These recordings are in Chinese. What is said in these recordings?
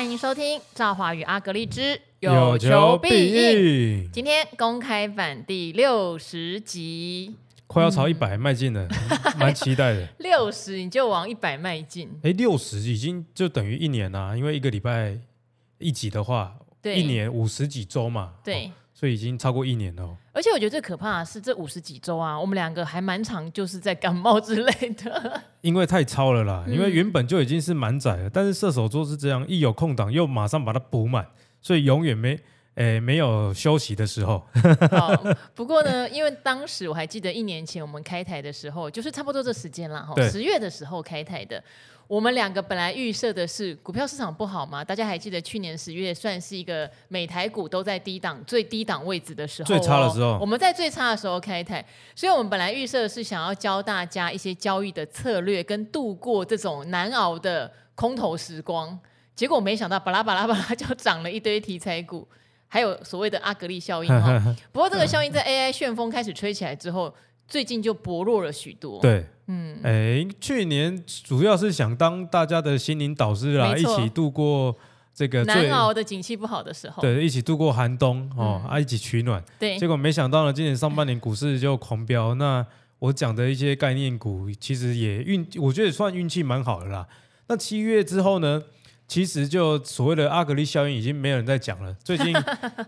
欢迎收听《赵华与阿格丽之有求必应》。今天公开版第六十集，快要朝一百迈进了，蛮期待的。六十你就往一百迈进？哎，六十已经就等于一年啦，因为一个礼拜一集的话，对一年五十几周嘛。对。哦所以已经超过一年了，哦，而且我觉得最可怕的是这五十几周啊，我们两个还蛮常就是在感冒之类的。因为太超了啦，嗯、因为原本就已经是满载了，但是射手座是这样，一有空档又马上把它补满，所以永远没诶没有休息的时候。好，不过呢，因为当时我还记得一年前我们开台的时候，就是差不多这时间了哈，十月的时候开台的。我们两个本来预设的是股票市场不好嘛，大家还记得去年十月算是一个美台股都在低档最低档位置的时候，最差的时候，我们在最差的时候开台，所以我们本来预设的是想要教大家一些交易的策略跟度过这种难熬的空头时光，结果没想到巴拉巴拉巴拉就涨了一堆题材股，还有所谓的阿格力效应 哈。不过这个效应在 AI 旋风开始吹起来之后，最近就薄弱了许多。对。嗯，哎，去年主要是想当大家的心灵导师啦，一起度过这个最难熬的景气不好的时候，对，一起度过寒冬哦，嗯、啊，一起取暖。对，结果没想到呢，今年上半年股市就狂飙。那我讲的一些概念股，其实也运，我觉得也算运气蛮好的啦。那七月之后呢？其实就所谓的阿格力效应已经没有人在讲了，最近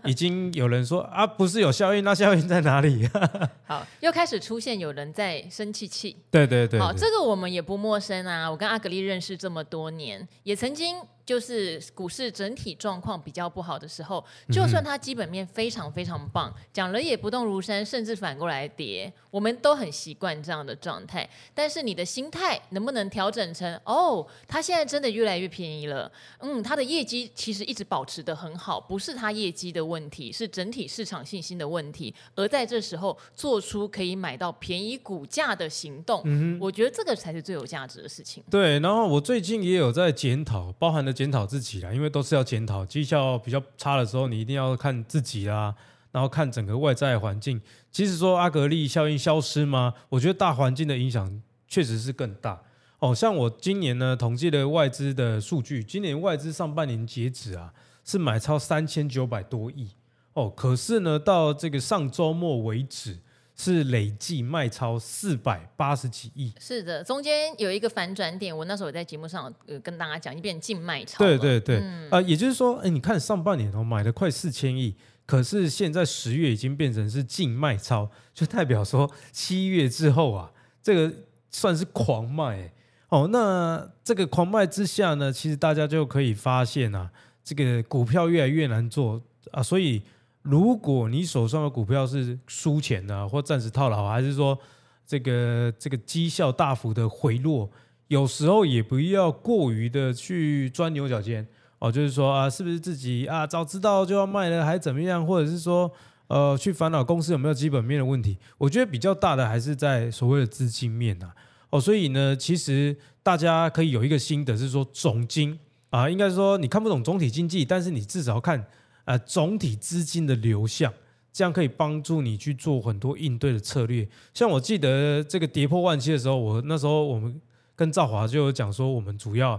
已经有人说啊，不是有效应，那效应在哪里？好，又开始出现有人在生气气。对对对，对，好，这个我们也不陌生啊，我跟阿格力认识这么多年，也曾经。就是股市整体状况比较不好的时候，就算它基本面非常非常棒，讲了也不动如山，甚至反过来跌，我们都很习惯这样的状态。但是你的心态能不能调整成哦，它现在真的越来越便宜了，嗯，它的业绩其实一直保持得很好，不是它业绩的问题，是整体市场信心的问题。而在这时候做出可以买到便宜股价的行动，嗯，我觉得这个才是最有价值的事情。对，然后我最近也有在检讨，包含的。检讨自己啦，因为都是要检讨绩效比较差的时候，你一定要看自己啦，然后看整个外在环境。其实说阿格力效应消失吗？我觉得大环境的影响确实是更大。哦，像我今年呢统计的外资的数据，今年外资上半年截止啊是买超三千九百多亿哦，可是呢到这个上周末为止。是累计卖超四百八十几亿，是的，中间有一个反转点，我那时候在节目上呃跟大家讲，一变净卖超。对对对，啊、嗯呃，也就是说，哎，你看上半年哦买了快四千亿，可是现在十月已经变成是净卖超，就代表说七月之后啊，这个算是狂卖哦。那这个狂卖之下呢，其实大家就可以发现啊，这个股票越来越难做啊，所以。如果你手上的股票是输钱的，或暂时套牢，还是说这个这个绩效大幅的回落，有时候也不要过于的去钻牛角尖哦，就是说啊，是不是自己啊早知道就要卖了，还怎么样？或者是说呃，去烦恼公司有没有基本面的问题？我觉得比较大的还是在所谓的资金面呐哦，所以呢，其实大家可以有一个心得是说，总经啊，应该说你看不懂总体经济，但是你至少看。呃，总体资金的流向，这样可以帮助你去做很多应对的策略。像我记得这个跌破万七的时候，我那时候我们跟赵华就有讲说，我们主要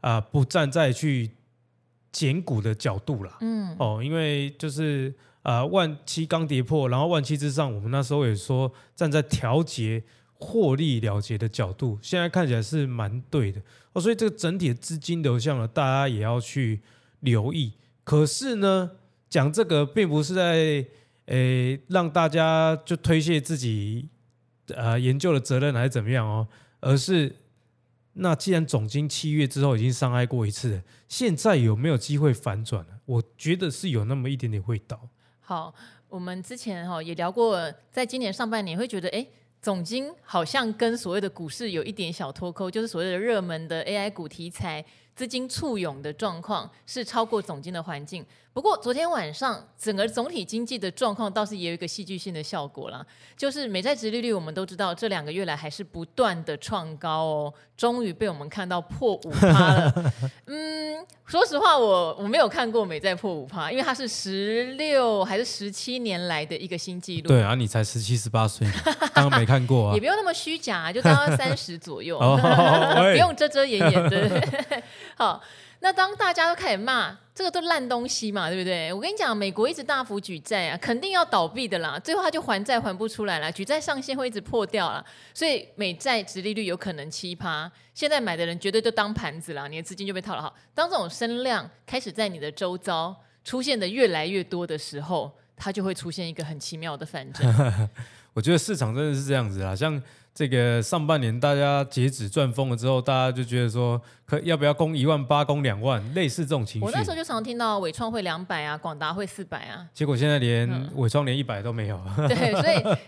啊、呃、不站在去减股的角度啦，嗯，哦，因为就是啊、呃、万七刚跌破，然后万七之上，我们那时候也说站在调节获利了结的角度，现在看起来是蛮对的哦。所以这个整体的资金流向呢，大家也要去留意。可是呢，讲这个并不是在诶让大家就推卸自己呃研究的责任还是怎么样哦，而是那既然总经七月之后已经伤害过一次了，现在有没有机会反转呢？我觉得是有那么一点点味道。好，我们之前哈也聊过，在今年上半年会觉得诶，总经好像跟所谓的股市有一点小脱钩，就是所谓的热门的 AI 股题材。资金簇拥的状况是超过总金的环境。不过昨天晚上整个总体经济的状况倒是也有一个戏剧性的效果啦，就是美债殖利率我们都知道这两个月来还是不断的创高哦，终于被我们看到破五趴了。嗯，说实话我我没有看过美债破五趴，因为它是十六还是十七年来的一个新纪录。对啊，你才十七十八岁，当然没看过啊。也不用那么虚假，就大概三十左右，不用遮遮掩掩的。好，那当大家都开始骂这个都烂东西嘛，对不对？我跟你讲，美国一直大幅举债啊，肯定要倒闭的啦，最后他就还债还不出来了，举债上限会一直破掉了，所以美债殖利率有可能七趴。现在买的人绝对都当盘子了，你的资金就被套了。好，当这种声量开始在你的周遭出现的越来越多的时候，它就会出现一个很奇妙的反转。我觉得市场真的是这样子啊，像。这个上半年大家截止赚疯了之后，大家就觉得说，可要不要攻一万八、攻两万，类似这种情绪。我那时候就常听到伟创会两百啊，广达会四百啊，结果现在连伟创连一百都没有。嗯、对，所以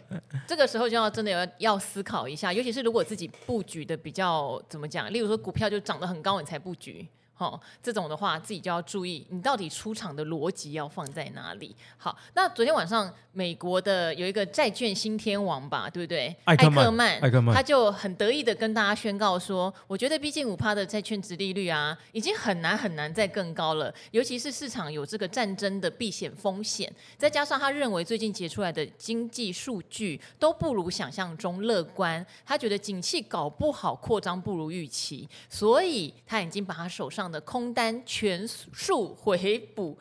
这个时候就要真的要要思考一下，尤其是如果自己布局的比较怎么讲，例如说股票就涨得很高，你才布局。好，这种的话自己就要注意，你到底出场的逻辑要放在哪里？好，那昨天晚上美国的有一个债券新天王吧，对不对？艾克曼，艾克曼，他就很得意的跟大家宣告说，我觉得毕竟五趴的债券值利率啊，已经很难很难再更高了，尤其是市场有这个战争的避险风险，再加上他认为最近结出来的经济数据都不如想象中乐观，他觉得景气搞不好扩张不如预期，所以他已经把他手上。的空单全数回补，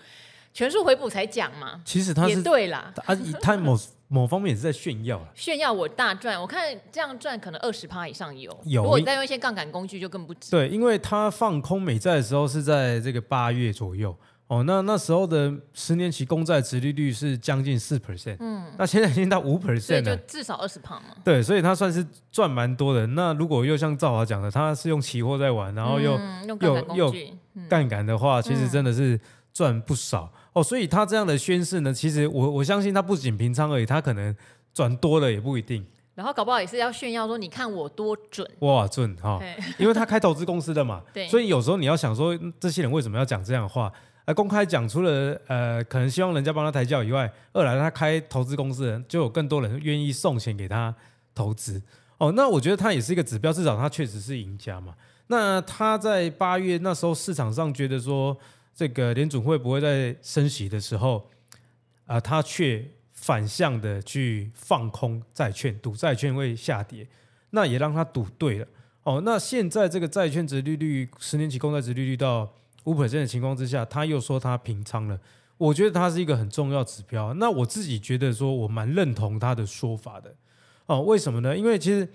全数回补才讲嘛。其实他是也对啦，他他某 某方面也是在炫耀，炫耀我大赚。我看这样赚可能二十趴以上有。有，如果你再用一些杠杆工具就更不止。对，因为他放空美债的时候是在这个八月左右。哦，那那时候的十年期公债殖利率是将近四 percent，嗯，那现在已经到五 percent 了，就至少二十趴嘛。对，所以他算是赚蛮多的。那如果又像赵华讲的，他是用期货在玩，然后又、嗯、用杠杆工具又杠杆的话，其实真的是赚不少、嗯、哦。所以他这样的宣示呢，其实我我相信他不仅平仓而已，他可能赚多了也不一定。然后搞不好也是要炫耀说，你看我多准哇，准哈、哦，因为他开投资公司的嘛，对，所以有时候你要想说，这些人为什么要讲这样的话？呃，公开讲，除了呃，可能希望人家帮他抬轿以外，二来他开投资公司的人，就有更多人愿意送钱给他投资。哦，那我觉得他也是一个指标，至少他确实是赢家嘛。那他在八月那时候市场上觉得说，这个联准会不会再升息的时候，啊、他却反向的去放空债券，赌债券会下跌，那也让他赌对了。哦，那现在这个债券殖利率，十年期公债殖利率到五百分的情况之下，他又说他平仓了，我觉得他是一个很重要指标。那我自己觉得说，我蛮认同他的说法的。哦，为什么呢？因为其实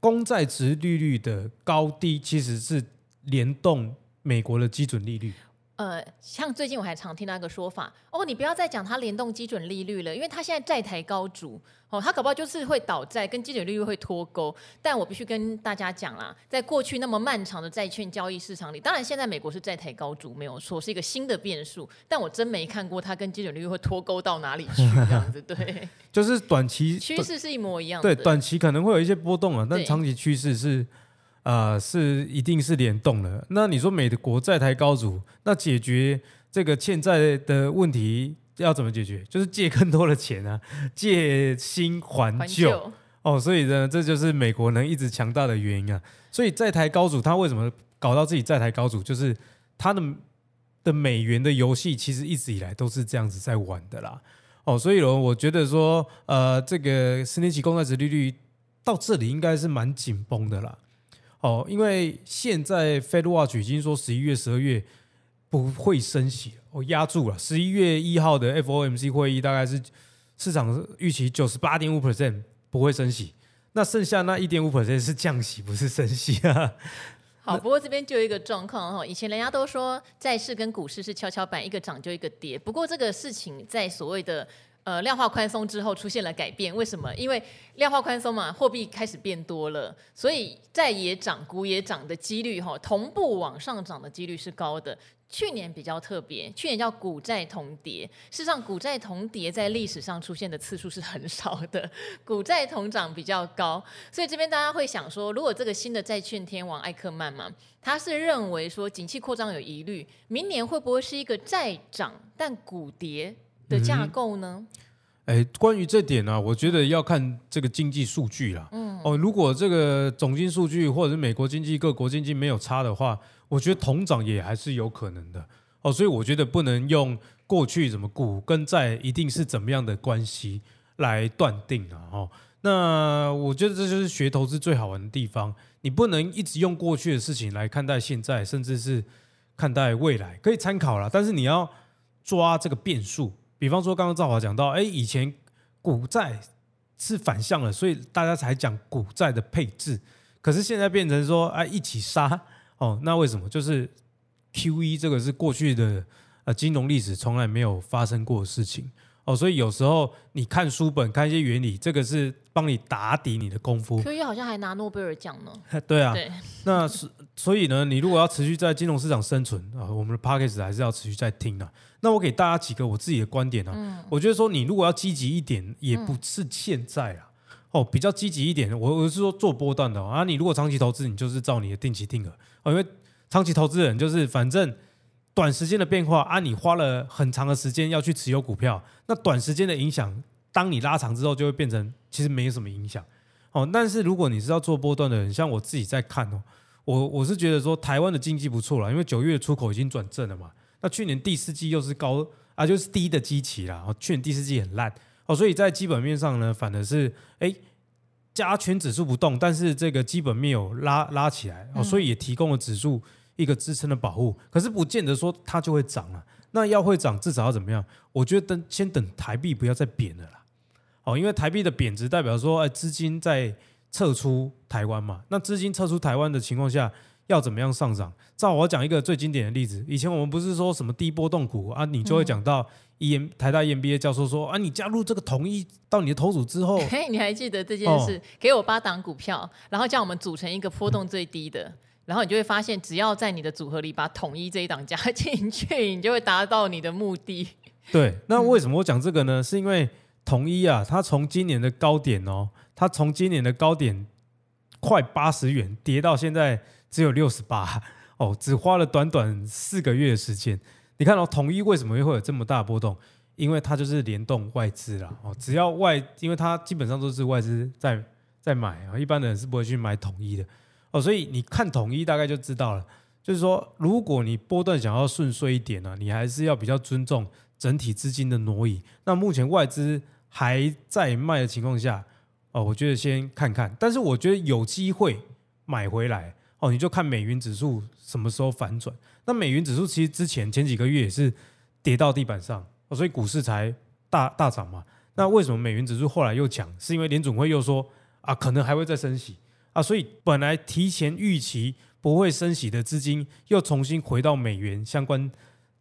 公债值利率的高低其实是联动美国的基准利率。呃，像最近我还常听到一个说法，哦，你不要再讲它联动基准利率了，因为它现在债台高筑，哦，它搞不好就是会倒债，跟基准利率会脱钩。但我必须跟大家讲啦，在过去那么漫长的债券交易市场里，当然现在美国是债台高筑，没有错，是一个新的变数。但我真没看过它跟基准利率会脱钩到哪里去，这样子，对，就是短期趋势是一模一样的，对，短期可能会有一些波动啊，但长期趋势是。啊、呃，是一定是联动的。那你说美国债台高筑，那解决这个欠债的问题要怎么解决？就是借更多的钱啊，借新还旧。哦，所以呢，这就是美国能一直强大的原因啊。所以债台高筑，他为什么搞到自己债台高筑？就是他的的美元的游戏，其实一直以来都是这样子在玩的啦。哦，所以呢，我觉得说，呃，这个十年期公债殖利率到这里应该是蛮紧绷的啦。哦，因为现在 Fed Watch 已经说十一月、十二月不会升息，我、哦、压住了。十一月一号的 FOMC 会议大概是市场预期九十八点五 percent 不会升息，那剩下那一点五 percent 是降息，不是升息啊。好，不过这边就有一个状况哈，以前人家都说债市跟股市是跷跷板，一个涨就一个跌。不过这个事情在所谓的呃，量化宽松之后出现了改变，为什么？因为量化宽松嘛，货币开始变多了，所以债也涨，股也涨的几率哈，同步往上涨的几率是高的。去年比较特别，去年叫股债同跌，事实上股债同跌在历史上出现的次数是很少的，股债同涨比较高。所以这边大家会想说，如果这个新的债券天王艾克曼嘛，他是认为说景气扩张有疑虑，明年会不会是一个债涨但股跌？的架构呢？哎、嗯，关于这点呢、啊，我觉得要看这个经济数据啦。嗯，哦，如果这个总经数据或者是美国经济、各国经济没有差的话，我觉得同涨也还是有可能的。哦，所以我觉得不能用过去怎么股跟债一定是怎么样的关系来断定啊。哦，那我觉得这就是学投资最好玩的地方。你不能一直用过去的事情来看待现在，甚至是看待未来，可以参考啦，但是你要抓这个变数。比方说，刚刚赵华讲到，哎，以前股债是反向的，所以大家才讲股债的配置。可是现在变成说，哎，一起杀哦，那为什么？就是 QE 这个是过去的呃金融历史从来没有发生过的事情。哦，所以有时候你看书本看一些原理，这个是帮你打底你的功夫。QE 好像还拿诺贝尔奖呢。对啊，对 那是所以呢，你如果要持续在金融市场生存啊，我们的 Podcast 还是要持续在听啊。那我给大家几个我自己的观点啊，嗯、我觉得说你如果要积极一点，也不是现在啊。嗯、哦，比较积极一点，我我是说做波段的啊。你如果长期投资，你就是照你的定期定额哦，因为长期投资人就是反正。短时间的变化啊，你花了很长的时间要去持有股票，那短时间的影响，当你拉长之后，就会变成其实没有什么影响。哦，但是如果你是要做波段的人，像我自己在看哦，我我是觉得说台湾的经济不错了，因为九月出口已经转正了嘛。那去年第四季又是高啊，就是低的基期啦。哦，去年第四季很烂哦，所以在基本面上呢，反而是哎加权指数不动，但是这个基本面有拉拉起来哦，所以也提供了指数。一个支撑的保护，可是不见得说它就会涨了。那要会涨，至少要怎么样？我觉得等先等台币不要再贬了啦。哦，因为台币的贬值代表说，哎，资金在撤出台湾嘛。那资金撤出台湾的情况下，要怎么样上涨？照我讲一个最经典的例子，以前我们不是说什么低波动股啊，你就会讲到 EM 台大 EMBA 教授说啊，你加入这个统一到你的投组之后，嘿，你还记得这件事？哦、给我八档股票，然后叫我们组成一个波动最低的。嗯然后你就会发现，只要在你的组合里把统一这一档加进去，你就会达到你的目的。对，那为什么我讲这个呢？是因为统一啊，它从今年的高点哦，它从今年的高点快八十元跌到现在只有六十八哦，只花了短短四个月的时间。你看到统一为什么会有这么大波动？因为它就是联动外资啦哦，只要外，因为它基本上都是外资在在买啊，一般的人是不会去买统一的。哦，所以你看统一大概就知道了，就是说，如果你波段想要顺遂一点呢，你还是要比较尊重整体资金的挪移。那目前外资还在卖的情况下，哦，我觉得先看看。但是我觉得有机会买回来，哦，你就看美元指数什么时候反转。那美元指数其实之前前几个月也是跌到地板上，所以股市才大大涨嘛。那为什么美元指数后来又强？是因为联准会又说啊，可能还会再升息。啊，所以本来提前预期不会升息的资金，又重新回到美元相关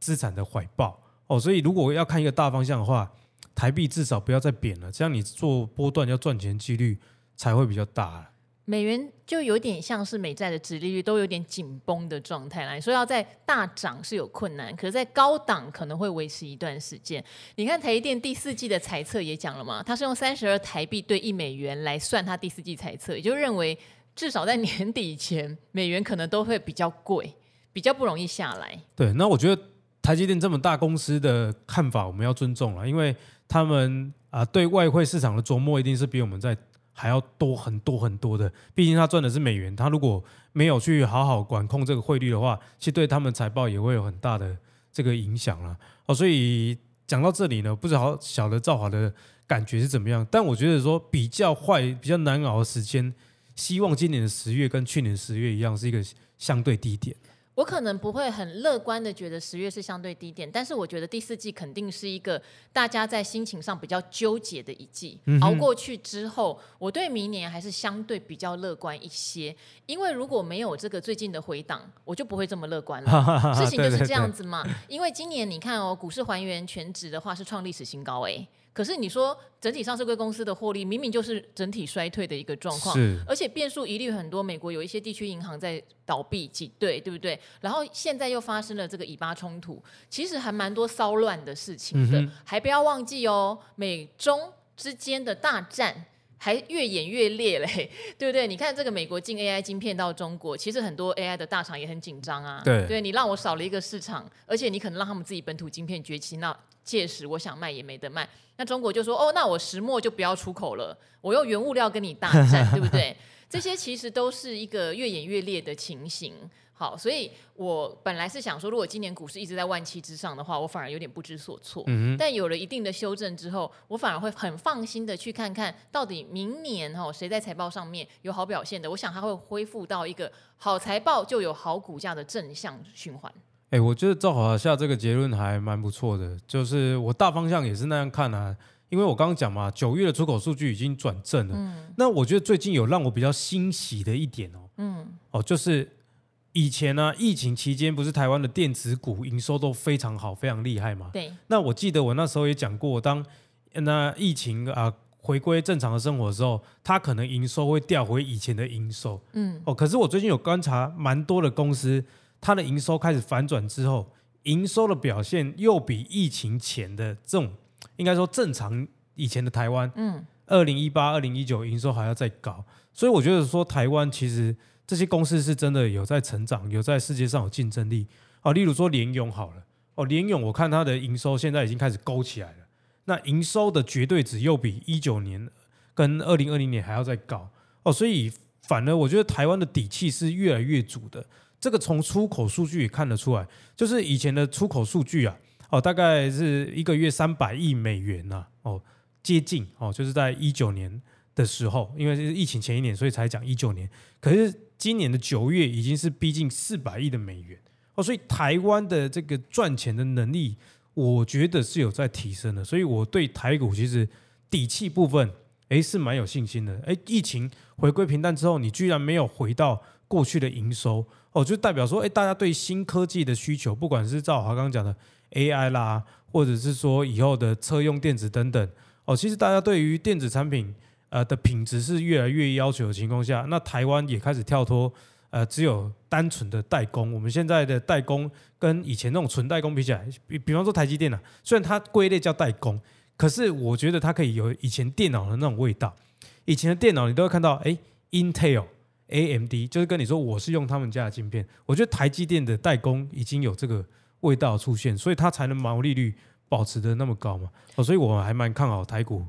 资产的怀抱哦。所以如果要看一个大方向的话，台币至少不要再贬了，这样你做波段要赚钱几率才会比较大。美元就有点像是美债的殖利率都有点紧绷的状态来说，要在大涨是有困难，可是在高档可能会维持一段时间。你看台积电第四季的财测也讲了嘛，它是用三十二台币兑一美元来算它第四季财测，也就认为至少在年底前美元可能都会比较贵，比较不容易下来。对，那我觉得台积电这么大公司的看法我们要尊重了，因为他们啊对外汇市场的琢磨一定是比我们在。还要多很多很多的，毕竟他赚的是美元，他如果没有去好好管控这个汇率的话，其实对他们财报也会有很大的这个影响了。哦，所以讲到这里呢，不知道晓得造华的感觉是怎么样，但我觉得说比较坏、比较难熬的时间，希望今年的十月跟去年十月一样，是一个相对低点。我可能不会很乐观的觉得十月是相对低点，但是我觉得第四季肯定是一个大家在心情上比较纠结的一季。嗯、熬过去之后，我对明年还是相对比较乐观一些，因为如果没有这个最近的回档，我就不会这么乐观了。事情就是这样子嘛。对对对，因为今年你看哦，股市还原全值的话是创历史新高诶。可是你说整体上市贵公司的获利明明就是整体衰退的一个状况，是而且变数一律很多。美国有一些地区银行在倒闭挤兑，对不对？然后现在又发生了这个以巴冲突，其实还蛮多骚乱的事情的。嗯、还不要忘记哦，美中之间的大战还越演越烈嘞，对不对？你看这个美国进 AI 晶片到中国，其实很多 AI 的大厂也很紧张啊。对，对你让我少了一个市场，而且你可能让他们自己本土晶片崛起，那。届时我想卖也没得卖，那中国就说哦，那我石墨就不要出口了，我用原物料跟你大战，对不对？这些其实都是一个越演越烈的情形。好，所以我本来是想说，如果今年股市一直在万七之上的话，我反而有点不知所措。嗯、但有了一定的修正之后，我反而会很放心的去看看到底明年哈谁在财报上面有好表现的。我想它会恢复到一个好财报就有好股价的正向循环。哎、欸，我觉得赵华下这个结论还蛮不错的，就是我大方向也是那样看啊。因为我刚刚讲嘛，九月的出口数据已经转正了。嗯、那我觉得最近有让我比较欣喜的一点哦，嗯，哦，就是以前呢、啊，疫情期间不是台湾的电子股营收都非常好，非常厉害嘛。对。那我记得我那时候也讲过，当那疫情啊回归正常的生活的时候，它可能营收会掉回以前的营收。嗯。哦，可是我最近有观察蛮多的公司，它的营收开始反转之后，营收的表现又比疫情前的这种。应该说正常以前的台湾，嗯，二零一八、二零一九营收还要再高，所以我觉得说台湾其实这些公司是真的有在成长，有在世界上有竞争力哦。例如说联咏好了，哦，联咏我看它的营收现在已经开始勾起来了，那营收的绝对值又比一九年跟二零二零年还要再高哦，所以反而我觉得台湾的底气是越来越足的。这个从出口数据也看得出来，就是以前的出口数据啊。哦，大概是一个月三百亿美元呐、啊，哦，接近哦，就是在一九年的时候，因为是疫情前一年，所以才讲一九年。可是今年的九月已经是逼近四百亿的美元哦，所以台湾的这个赚钱的能力，我觉得是有在提升的。所以我对台股其实底气部分，诶，是蛮有信心的。诶，疫情回归平淡之后，你居然没有回到过去的营收哦，就代表说，诶，大家对新科技的需求，不管是赵华刚刚讲的。AI 啦，或者是说以后的车用电子等等哦，其实大家对于电子产品呃的品质是越来越要求的情况下，那台湾也开始跳脱呃只有单纯的代工。我们现在的代工跟以前那种纯代工比起来，比比方说台积电啊，虽然它归类叫代工，可是我觉得它可以有以前电脑的那种味道。以前的电脑你都会看到，哎，Intel、AMD，就是跟你说我是用他们家的晶片。我觉得台积电的代工已经有这个。味道出现，所以它才能毛利率保持得那么高嘛？哦，所以我还蛮看好台股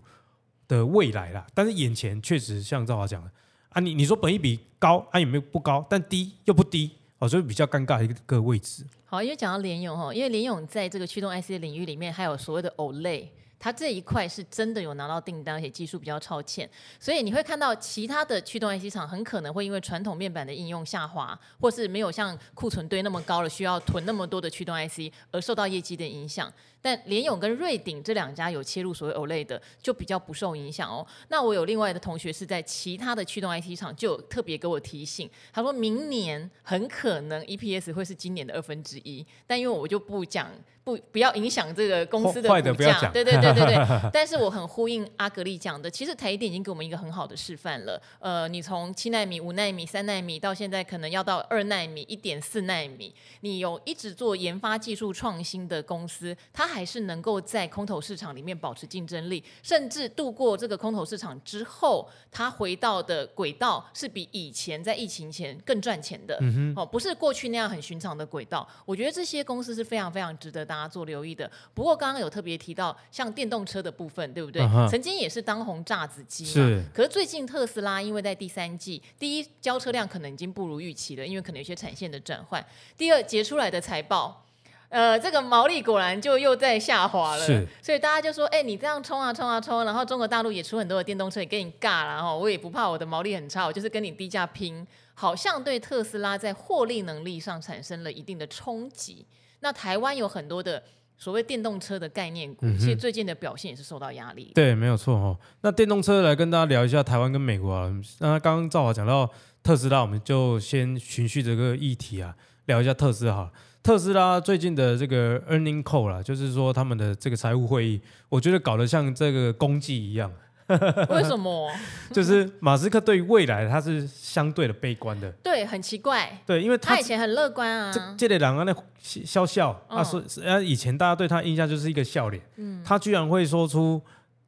的未来啦。但是眼前确实像赵华讲的啊，你你说本益比高啊，有没有不高？但低又不低哦，所以比较尴尬一个位置。好，因为讲到联咏哈，因为联咏在这个驱动 IC 的领域里面，还有所谓的 OLED。它这一块是真的有拿到订单，而且技术比较超前，所以你会看到其他的驱动 IC 厂很可能会因为传统面板的应用下滑，或是没有像库存堆那么高了，需要囤那么多的驱动 IC 而受到业绩的影响。但联咏跟瑞鼎这两家有切入所谓 OLED 的，就比较不受影响哦。那我有另外的同学是在其他的驱动 IT 厂，就特别给我提醒，他说明年很可能 EPS 会是今年的二分之一，但因为我就不讲。不，不要影响这个公司的股价。对对对对对。但是我很呼应阿格力讲的，其实台积电已经给我们一个很好的示范了。呃，你从七纳米、五纳米、三纳米到现在可能要到二纳米、一点四纳米，你有一直做研发技术创新的公司，它还是能够在空头市场里面保持竞争力，甚至度过这个空头市场之后，它回到的轨道是比以前在疫情前更赚钱的。哦，不是过去那样很寻常的轨道。我觉得这些公司是非常非常值得大家做留意的。不过刚刚有特别提到，像电动车的部分，对不对？Uh. 曾经也是当红炸子鸡嘛。是。可是最近特斯拉因为在第三季，第一交车量可能已经不如预期了，因为可能有些产线的转换。第二结出来的财报，呃，这个毛利果然就又在下滑了。是。所以大家就说，哎，你这样冲啊冲啊冲，然后中国大陆也出很多的电动车，也跟你尬了哈。我也不怕我的毛利很差，我就是跟你低价拼，好像对特斯拉在获利能力上产生了一定的冲击。那台湾有很多的所谓电动车的概念股，其实最近的表现也是受到压力。对，没有错哦。那电动车来跟大家聊一下台湾跟美国啊。那刚刚赵华讲到特斯拉，我们就先循序这个议题啊，聊一下特斯拉。特斯拉最近的这个 earning call 啦，就是说他们的这个财务会议，我觉得搞得像这个公祭一样。为什么？就是马斯克对于未来他是相对的悲观的。对，很奇怪。对，因为他，他以前很乐观啊。这这类人啊，那笑笑，他说，呃，以前大家对他印象就是一个笑脸。嗯。他居然会说出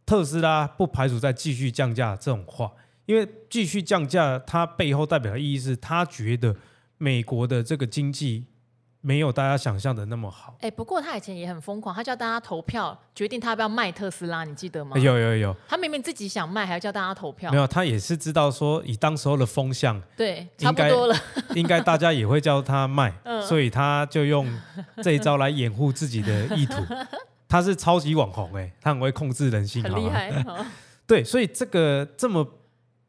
特斯拉不排除再继续降价这种话，因为继续降价，它背后代表的意义是他觉得美国的这个经济没有大家想象的那么好。哎，不过他以前也很疯狂，他叫大家投票决定他要不要卖特斯拉，你记得吗？有有有，他明明自己想卖，还要叫大家投票。没有，他也是知道说以当时候的风向，对，差不多了，应该大家也会叫他卖，嗯、所以他就用这一招来掩护自己的意图。他是超级网红哎，他很会控制人心，很厉害。对，所以这个这么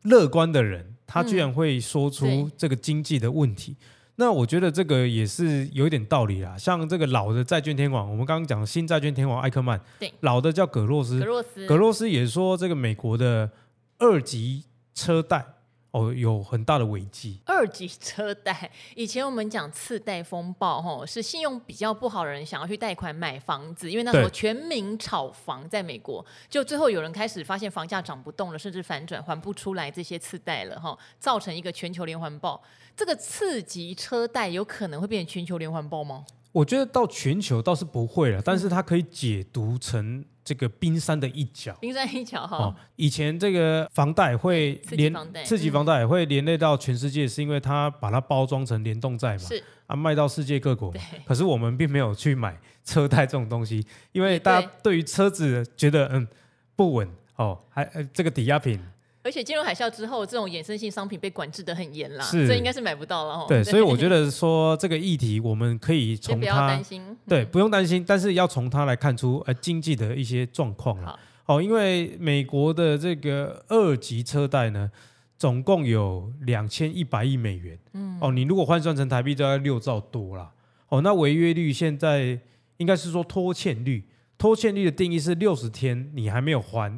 乐观的人，他居然会说出这个经济的问题。嗯那我觉得这个也是有一点道理啦，像这个老的债券天王，我们刚刚讲新债券天王艾克曼，对，老的叫葛洛斯，葛洛斯，葛洛斯也说这个美国的二级车贷。哦，有很大的危机。二级车贷，以前我们讲次贷风暴，吼，是信用比较不好的人想要去贷款买房子，因为那时候全民炒房，在美国，就最后有人开始发现房价涨不动了，甚至反转还不出来这些次贷了，哈，造成一个全球连环爆。这个次级车贷有可能会变成全球连环爆吗？我觉得到全球倒是不会了，但是它可以解读成这个冰山的一角。冰山一角哈、哦。以前这个房贷会连刺激房贷会连累到全世界，是因为它把它包装成联动债嘛？是啊，卖到世界各国。可是我们并没有去买车贷这种东西，因为大家对于车子觉得嗯不稳哦，还呃这个抵押品。而且金融海啸之后，这种衍生性商品被管制的很严啦，所以应该是买不到了。对，所以我觉得说这个议题，我们可以从它担心，对，不用担心，但是要从它来看出呃经济的一些状况了。哦，因为美国的这个二级车贷呢，总共有两千一百亿美元。嗯，哦，你如果换算成台币，大概六兆多啦。哦，那违约率现在应该是说拖欠率，拖欠率的定义是六十天你还没有还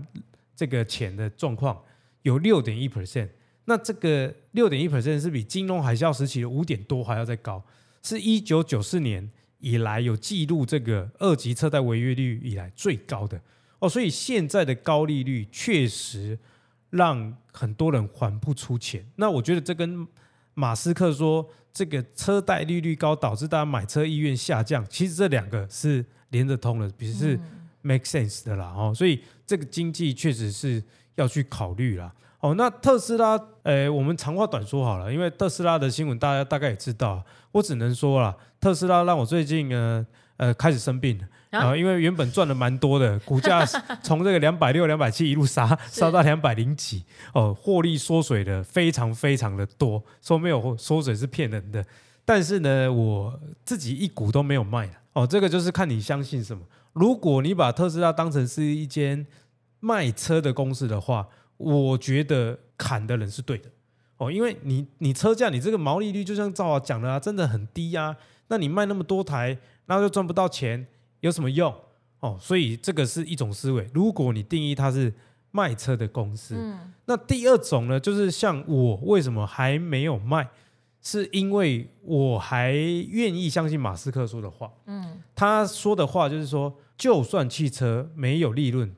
这个钱的状况。有六点一 percent，那这个六点一 percent 是比金融海啸时期的五点多还要再高，是一九九四年以来有记录这个二级车贷违约率以来最高的哦，所以现在的高利率确实让很多人还不出钱。那我觉得这跟马斯克说这个车贷利率高导致大家买车意愿下降，其实这两个是连得通的，比如是 make sense 的啦哦，所以这个经济确实是。要去考虑啦。哦，那特斯拉，呃，我们长话短说好了，因为特斯拉的新闻大家大概也知道，我只能说啦，特斯拉让我最近呢，呃，开始生病了。啊，呃，因为原本赚的蛮多的，股价从这个两百六、两百七一路杀杀到两百零几，哦，获利缩水的非常非常的多，说没有缩水是骗人的，但是呢，我自己一股都没有卖哦，这个就是看你相信什么，如果你把特斯拉当成是一间。卖车的公司的话，我觉得砍的人是对的哦，因为你你车价你这个毛利率就像赵华讲的啊，真的很低呀、啊。那你卖那么多台，那就赚不到钱，有什么用哦？所以这个是一种思维。如果你定义它是卖车的公司，嗯，那第二种呢，就是像我为什么还没有卖，是因为我还愿意相信马斯克说的话。嗯，他说的话就是说，就算汽车没有利润。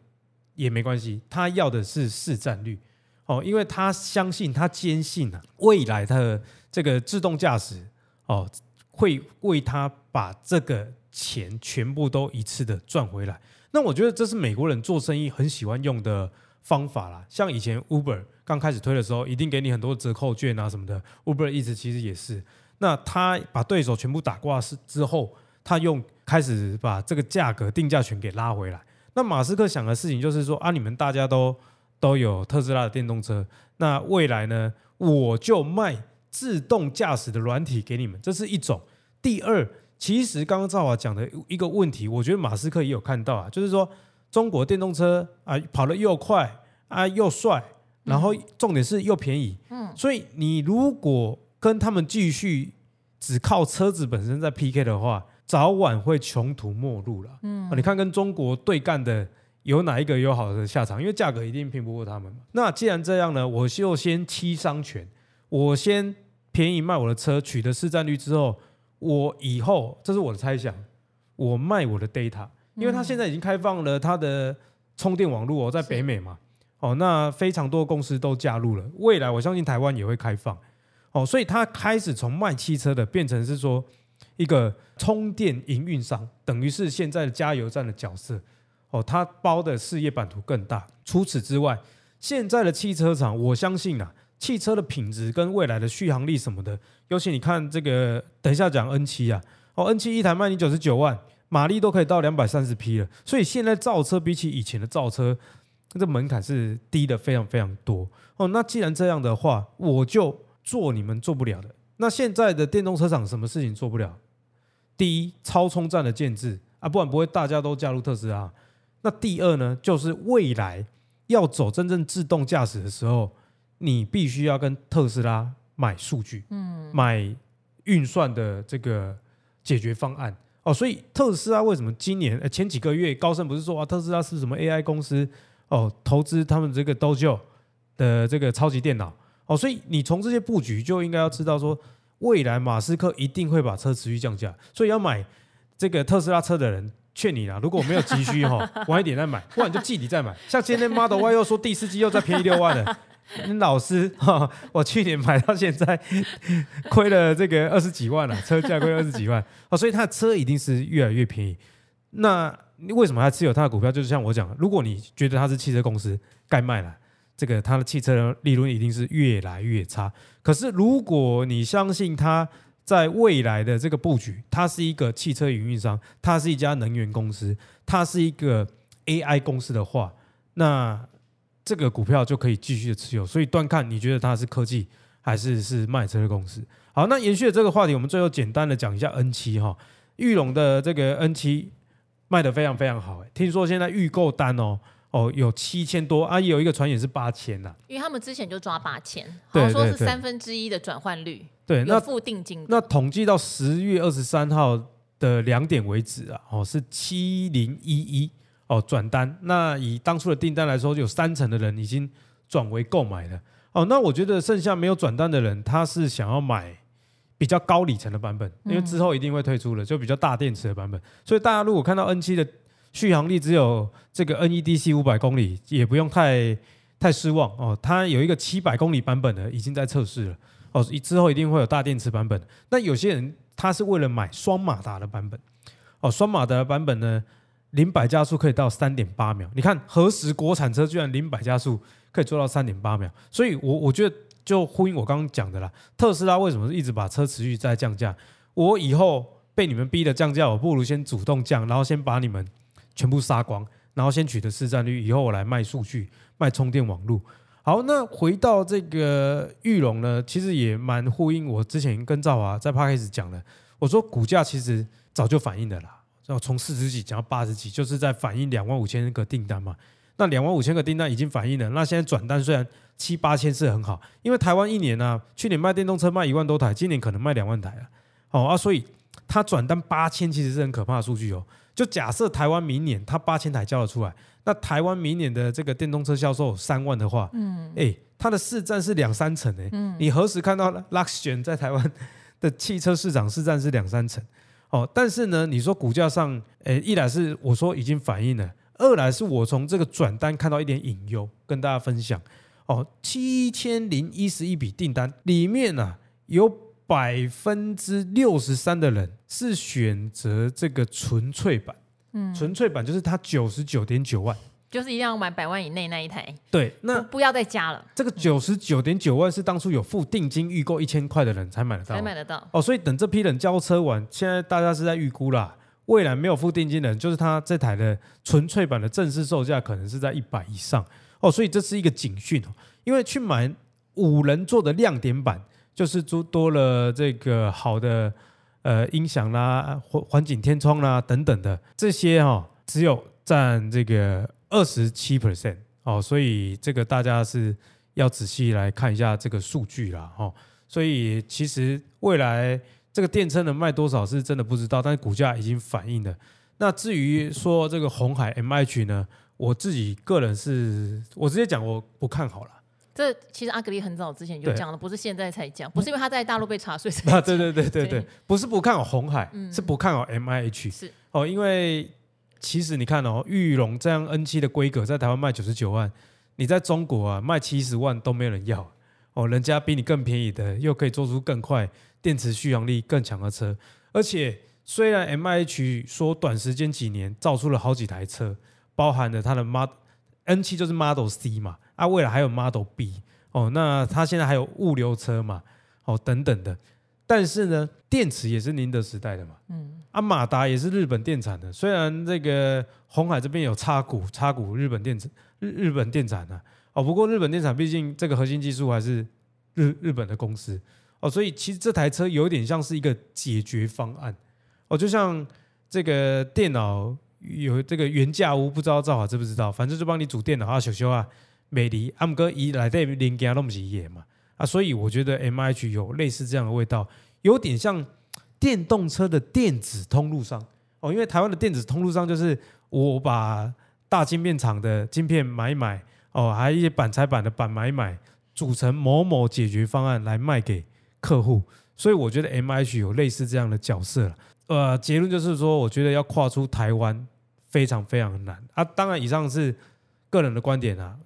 也没关系，他要的是市占率哦，因为他相信，他坚信啊，未来的这个自动驾驶哦，会为他把这个钱全部都一次的赚回来。那我觉得这是美国人做生意很喜欢用的方法啦。像以前 Uber 刚开始推的时候，一定给你很多折扣券啊什么的。Uber 一直其实也是，那他把对手全部打挂是之后，他用开始把这个价格定价权给拉回来。那马斯克想的事情就是说啊，你们大家都都有特斯拉的电动车，那未来呢，我就卖自动驾驶的软体给你们，这是一种。第二，其实刚刚赵华讲的一个问题，我觉得马斯克也有看到啊，就是说中国电动车啊跑得又快啊又帅，然后重点是又便宜，嗯，所以你如果跟他们继续只靠车子本身在 PK 的话。早晚会穷途末路了。嗯，你看跟中国对干的有哪一个有好的下场？因为价格一定拼不过他们嘛。那既然这样呢，我就先七伤拳，我先便宜卖我的车，取得市占率之后，我以后这是我的猜想，我卖我的 data，因为它现在已经开放了它的充电网络哦，在北美嘛，哦，那非常多公司都加入了，未来我相信台湾也会开放，哦，所以它开始从卖汽车的变成是说。一个充电营运商，等于是现在的加油站的角色哦，他包的事业版图更大。除此之外，现在的汽车厂，我相信啊，汽车的品质跟未来的续航力什么的，尤其你看这个，等一下讲 N 七啊，哦，N 七一台卖你九十九万，马力都可以到两百三十匹了。所以现在造车比起以前的造车，这门槛是低的非常非常多。哦，那既然这样的话，我就做你们做不了的。那现在的电动车厂什么事情做不了？第一，超充站的建制啊，不然不会大家都加入特斯拉。那第二呢，就是未来要走真正自动驾驶的时候，你必须要跟特斯拉买数据，嗯，买运算的这个解决方案哦。所以特斯拉为什么今年呃前几个月高盛不是说啊，特斯拉是什么 AI 公司哦，投资他们这个 Dojo 的这个超级电脑哦。所以你从这些布局就应该要知道说。未来马斯克一定会把车持续降价，所以要买这个特斯拉车的人，劝你啦，如果没有急需哈，晚一点再买，不然就季底再买。像今天 Model Y 又说第四季又再便宜六万了，你老师哈，我去年买到现在亏了这个二十几万了，车价亏二十几万哦，所以他的车一定是越来越便宜。那你为什么还持有他的股票？就是像我讲，如果你觉得他是汽车公司，该卖了。这个它的汽车利润一定是越来越差。可是如果你相信它在未来的这个布局，它是一个汽车营运商，它是一家能源公司，它是一个 AI 公司的话，那这个股票就可以继续的持有。所以断看你觉得它是科技还是是卖车的公司。好，那延续的这个话题，我们最后简单的讲一下 N 七哈，裕隆的这个 N 七卖得非常非常好，听说现在预购单哦。哦，有七千多啊，有一个传言是八千呐。因为他们之前就抓八千，好像说是三分之一的转换率。对，那付定金。那统计到十月二十三号的两点为止啊，哦是七零一一哦转单。那以当初的订单来说，有三成的人已经转为购买了。哦，那我觉得剩下没有转单的人，他是想要买比较高里程的版本，因为之后一定会推出了，就比较大电池的版本。所以大家如果看到 N 七的。续航力只有这个 NEDC 五百公里，也不用太太失望哦。它有一个七百公里版本的，已经在测试了哦。之后一定会有大电池版本。那有些人他是为了买双马达的版本哦，双马达版本呢，零百加速可以到三点八秒。你看，何时国产车居然零百加速可以做到三点八秒？所以我我觉得就呼应我刚刚讲的啦。特斯拉为什么一直把车持续在降价？我以后被你们逼的降价，我不如先主动降，然后先把你们。全部杀光，然后先取得市占率，以后我来卖数据、卖充电网络。好，那回到这个裕隆呢，其实也蛮呼应我之前跟赵华在 Podcast 讲的。我说股价其实早就反映的啦，要从四十几讲到八十几，就是在反映两万五千个订单嘛。那两万五千个订单已经反映了，那现在转单虽然七八千是很好，因为台湾一年呢、啊，去年卖电动车卖一万多台，今年可能卖两万台啊。好啊，所以它转单八千其实是很可怕的数据哦。就假设台湾明年它八千台交了出来，那台湾明年的这个电动车销售三万的话，嗯，哎，它的市占是两三成哎，嗯，你何时看到 Luxgen 在台湾的汽车市场市占是两三成？哦，但是呢，你说股价上，哎，一来是我说已经反映了，二来是我从这个转单看到一点隐忧，跟大家分享。哦，七千零一十一笔订单里面呢、啊，有。百分之六十三的人是选择这个纯粹版，嗯，纯粹版就是它九十九点九万，就是一定要买百万以内那一台。对，那不，要再加了。这个九十九点九万是当初有付定金预购一千块的人才买得到，才买得到。哦，所以等这批人交车完，现在大家是在预估啦。未来没有付定金的人，就是他这台的纯粹版的正式售价可能是在一百以上。哦，所以这是一个警讯哦，因为去买五人座的亮点版。就是多多了这个好的呃音响啦、环环境天窗啦等等的这些哈、哦，只有占这个二十七 percent 哦，所以这个大家是要仔细来看一下这个数据啦哈、哦。所以其实未来这个电车能卖多少是真的不知道，但是股价已经反映了。那至于说这个红海 MH 呢，我自己个人是我直接讲我不看好了。这其实阿格力很早之前就讲了，不是现在才讲，不是因为他在大陆被查税。啊，对对对对对，不是不看好红海，是不看好 MIH。是哦，因为其实你看哦，玉龙这样 N 七的规格在台湾卖九十九万，你在中国啊卖七十万都没有人要哦，人家比你更便宜的，又可以做出更快、电池续航力更强的车，而且虽然 MIH 说短时间几年造出了好几台车，包含了它的 Model N 七就是 Model C 嘛。啊，未来还有 Model B 哦，那它现在还有物流车嘛，哦等等的，但是呢，电池也是宁德时代的嘛，嗯，啊，马达也是日本电产的。虽然这个红海这边有插股，插股日本电子日日本电产的、啊、哦，不过日本电产毕竟这个核心技术还是日日本的公司。哦，所以其实这台车有点像是一个解决方案。哦，就像这个电脑有这个原价屋，不知道赵华知不知道？反正就帮你组电脑啊，修修啊，美丽阿姆哥一来这零件都不是一嘛。啊，所以我觉得 M H 有类似这样的味道，有点像电动车的电子通路商哦。因为台湾的电子通路商就是我把大晶片厂的晶片买一买哦，还有一些板材板的板买一买，组成某某解决方案来卖给客户。所以我觉得 M H 有类似这样的角色了。呃，结论就是说，我觉得要跨出台湾非常非常难啊。当然，以上是个人的观点啊，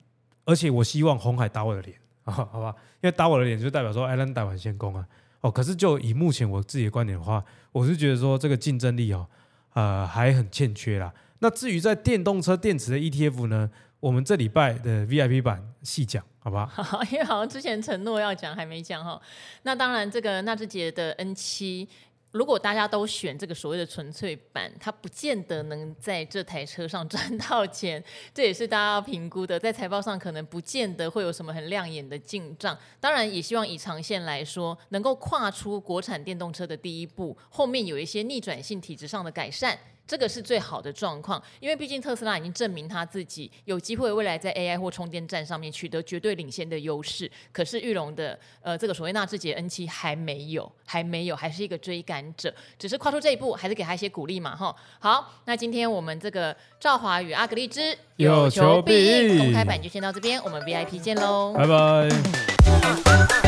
而且我希望红海打我的脸。好吧，因为打我的脸就代表说艾伦打完先攻啊。哦，可是就以目前我自己的观点的话，我是觉得说这个竞争力哦，呃，还很欠缺啦。那至于在电动车电池的 ETF 呢，我们这礼拜的 VIP 版细讲，好吧？好，因为好像之前承诺要讲还没讲哈。那当然，这个纳智捷的 N 七。如果大家都选这个所谓的纯粹版，它不见得能在这台车上赚到钱，这也是大家要评估的。在财报上可能不见得会有什么很亮眼的进账。当然，也希望以长线来说，能够跨出国产电动车的第一步，后面有一些逆转性体质上的改善。这个是最好的状况，因为毕竟特斯拉已经证明他自己有机会未来在 AI 或充电站上面取得绝对领先的优势。可是玉龙的呃这个所谓纳智捷 N 七还没有，还没有，还是一个追赶者，只是跨出这一步，还是给他一些鼓励嘛，哈。好，那今天我们这个赵华与阿格丽之有求必应公开版就先到这边，我们 VIP 见喽，拜拜。